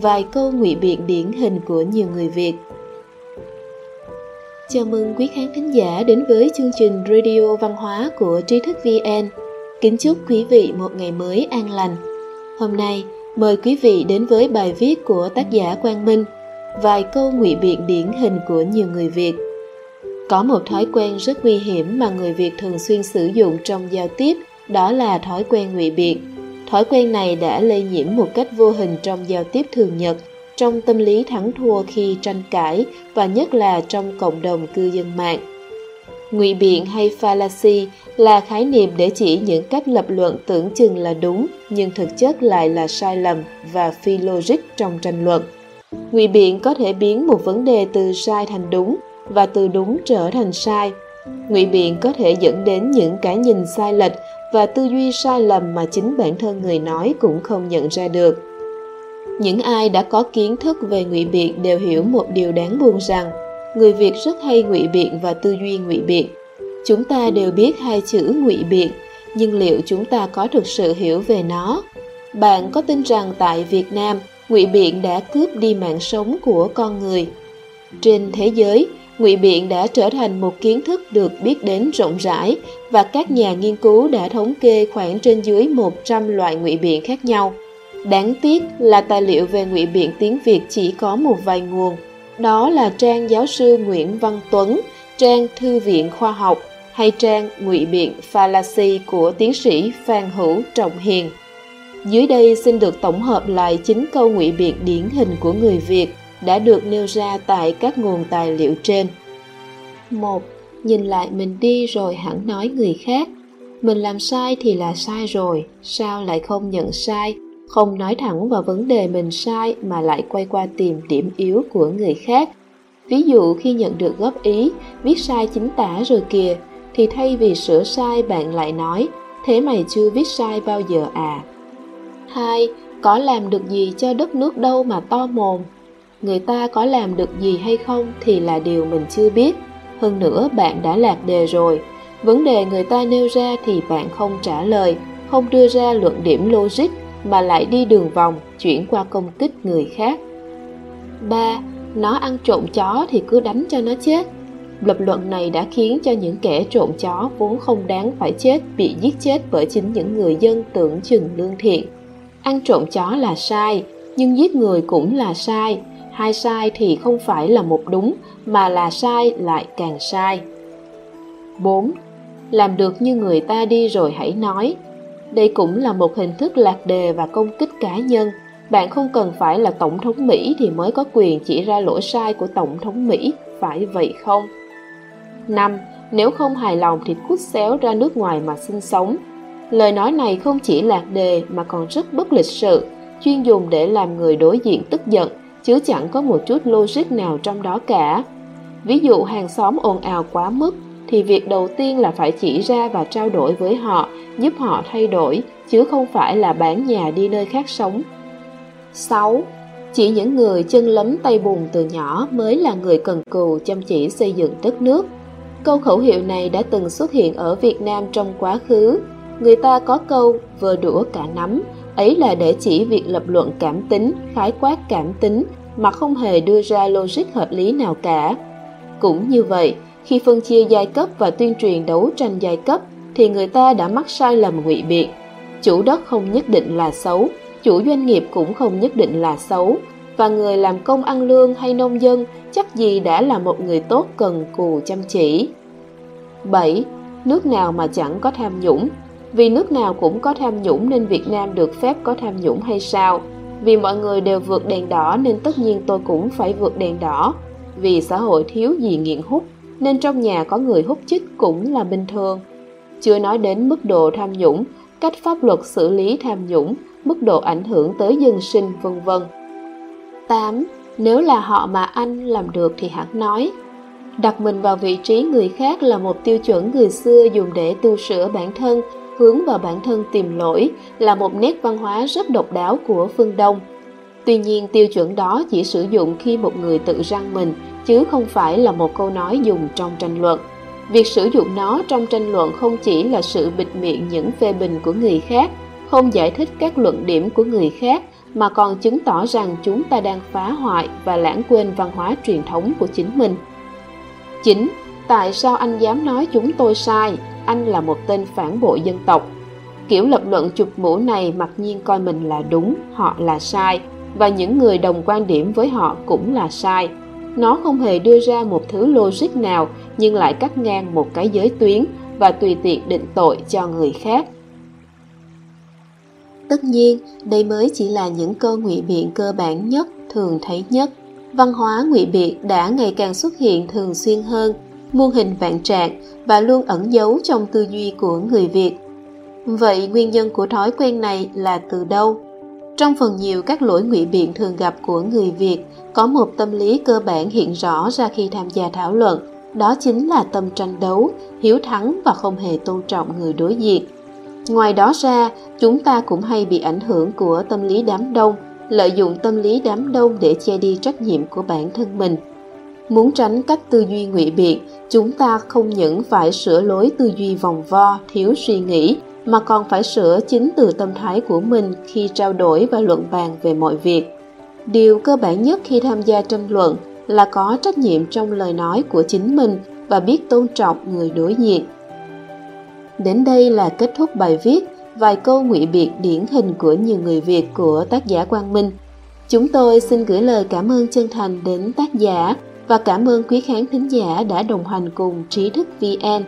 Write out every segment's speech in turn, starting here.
vài câu ngụy biện điển hình của nhiều người Việt. Chào mừng quý khán thính giả đến với chương trình Radio Văn hóa của Trí thức VN. Kính chúc quý vị một ngày mới an lành. Hôm nay, mời quý vị đến với bài viết của tác giả Quang Minh, vài câu ngụy biện điển hình của nhiều người Việt. Có một thói quen rất nguy hiểm mà người Việt thường xuyên sử dụng trong giao tiếp, đó là thói quen ngụy biện Thói quen này đã lây nhiễm một cách vô hình trong giao tiếp thường nhật, trong tâm lý thắng thua khi tranh cãi và nhất là trong cộng đồng cư dân mạng. Ngụy biện hay fallacy là khái niệm để chỉ những cách lập luận tưởng chừng là đúng nhưng thực chất lại là sai lầm và phi logic trong tranh luận. Ngụy biện có thể biến một vấn đề từ sai thành đúng và từ đúng trở thành sai. Ngụy biện có thể dẫn đến những cái nhìn sai lệch và tư duy sai lầm mà chính bản thân người nói cũng không nhận ra được. Những ai đã có kiến thức về ngụy biện đều hiểu một điều đáng buồn rằng, người việt rất hay ngụy biện và tư duy ngụy biện. Chúng ta đều biết hai chữ ngụy biện, nhưng liệu chúng ta có thực sự hiểu về nó? Bạn có tin rằng tại việt nam, ngụy biện đã cướp đi mạng sống của con người? Trên thế giới ngụy biện đã trở thành một kiến thức được biết đến rộng rãi và các nhà nghiên cứu đã thống kê khoảng trên dưới 100 loại ngụy biện khác nhau. Đáng tiếc là tài liệu về ngụy biện tiếng Việt chỉ có một vài nguồn. Đó là trang giáo sư Nguyễn Văn Tuấn, trang Thư viện Khoa học hay trang ngụy biện fallacy của tiến sĩ Phan Hữu Trọng Hiền. Dưới đây xin được tổng hợp lại chín câu ngụy biện điển hình của người Việt đã được nêu ra tại các nguồn tài liệu trên. 1. Nhìn lại mình đi rồi hẳn nói người khác. Mình làm sai thì là sai rồi, sao lại không nhận sai, không nói thẳng vào vấn đề mình sai mà lại quay qua tìm điểm yếu của người khác. Ví dụ khi nhận được góp ý, viết sai chính tả rồi kìa, thì thay vì sửa sai bạn lại nói, thế mày chưa viết sai bao giờ à. 2. Có làm được gì cho đất nước đâu mà to mồm, người ta có làm được gì hay không thì là điều mình chưa biết hơn nữa bạn đã lạc đề rồi vấn đề người ta nêu ra thì bạn không trả lời không đưa ra luận điểm logic mà lại đi đường vòng chuyển qua công kích người khác 3. Nó ăn trộm chó thì cứ đánh cho nó chết. Lập luận này đã khiến cho những kẻ trộm chó vốn không đáng phải chết bị giết chết bởi chính những người dân tưởng chừng lương thiện. Ăn trộm chó là sai, nhưng giết người cũng là sai, hai sai thì không phải là một đúng mà là sai lại càng sai 4. Làm được như người ta đi rồi hãy nói. Đây cũng là một hình thức lạc đề và công kích cá nhân. Bạn không cần phải là Tổng thống Mỹ thì mới có quyền chỉ ra lỗi sai của Tổng thống Mỹ, phải vậy không? 5. Nếu không hài lòng thì cút xéo ra nước ngoài mà sinh sống. Lời nói này không chỉ lạc đề mà còn rất bất lịch sự, chuyên dùng để làm người đối diện tức giận chứ chẳng có một chút logic nào trong đó cả. Ví dụ hàng xóm ồn ào quá mức thì việc đầu tiên là phải chỉ ra và trao đổi với họ, giúp họ thay đổi, chứ không phải là bán nhà đi nơi khác sống. 6. Chỉ những người chân lấm tay bùn từ nhỏ mới là người cần cù chăm chỉ xây dựng đất nước. Câu khẩu hiệu này đã từng xuất hiện ở Việt Nam trong quá khứ. Người ta có câu vừa đũa cả nắm, ấy là để chỉ việc lập luận cảm tính, khái quát cảm tính, mà không hề đưa ra logic hợp lý nào cả. Cũng như vậy, khi phân chia giai cấp và tuyên truyền đấu tranh giai cấp, thì người ta đã mắc sai lầm ngụy biện. Chủ đất không nhất định là xấu, chủ doanh nghiệp cũng không nhất định là xấu, và người làm công ăn lương hay nông dân chắc gì đã là một người tốt cần cù chăm chỉ. 7. Nước nào mà chẳng có tham nhũng? Vì nước nào cũng có tham nhũng nên Việt Nam được phép có tham nhũng hay sao? Vì mọi người đều vượt đèn đỏ nên tất nhiên tôi cũng phải vượt đèn đỏ. Vì xã hội thiếu gì nghiện hút nên trong nhà có người hút chích cũng là bình thường. Chưa nói đến mức độ tham nhũng, cách pháp luật xử lý tham nhũng, mức độ ảnh hưởng tới dân sinh vân vân. 8. Nếu là họ mà anh làm được thì hẳn nói. Đặt mình vào vị trí người khác là một tiêu chuẩn người xưa dùng để tu sửa bản thân hướng vào bản thân tìm lỗi là một nét văn hóa rất độc đáo của phương Đông. Tuy nhiên tiêu chuẩn đó chỉ sử dụng khi một người tự răng mình, chứ không phải là một câu nói dùng trong tranh luận. Việc sử dụng nó trong tranh luận không chỉ là sự bịt miệng những phê bình của người khác, không giải thích các luận điểm của người khác, mà còn chứng tỏ rằng chúng ta đang phá hoại và lãng quên văn hóa truyền thống của chính mình. 9. tại sao anh dám nói chúng tôi sai? Anh là một tên phản bội dân tộc. Kiểu lập luận chụp mũ này mặc nhiên coi mình là đúng, họ là sai, và những người đồng quan điểm với họ cũng là sai. Nó không hề đưa ra một thứ logic nào nhưng lại cắt ngang một cái giới tuyến và tùy tiện định tội cho người khác. Tất nhiên, đây mới chỉ là những cơ ngụy biện cơ bản nhất, thường thấy nhất. Văn hóa ngụy biện đã ngày càng xuất hiện thường xuyên hơn, muôn hình vạn trạng và luôn ẩn giấu trong tư duy của người Việt. Vậy nguyên nhân của thói quen này là từ đâu? Trong phần nhiều các lỗi ngụy biện thường gặp của người Việt, có một tâm lý cơ bản hiện rõ ra khi tham gia thảo luận, đó chính là tâm tranh đấu, hiếu thắng và không hề tôn trọng người đối diện. Ngoài đó ra, chúng ta cũng hay bị ảnh hưởng của tâm lý đám đông, lợi dụng tâm lý đám đông để che đi trách nhiệm của bản thân mình. Muốn tránh cách tư duy ngụy biện, chúng ta không những phải sửa lối tư duy vòng vo, thiếu suy nghĩ, mà còn phải sửa chính từ tâm thái của mình khi trao đổi và luận bàn về mọi việc. Điều cơ bản nhất khi tham gia tranh luận là có trách nhiệm trong lời nói của chính mình và biết tôn trọng người đối diện. Đến đây là kết thúc bài viết vài câu ngụy biện điển hình của nhiều người Việt của tác giả Quang Minh. Chúng tôi xin gửi lời cảm ơn chân thành đến tác giả và cảm ơn quý khán thính giả đã đồng hành cùng Trí thức VN.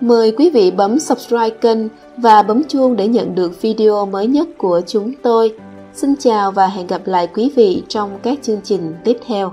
Mời quý vị bấm subscribe kênh và bấm chuông để nhận được video mới nhất của chúng tôi. Xin chào và hẹn gặp lại quý vị trong các chương trình tiếp theo.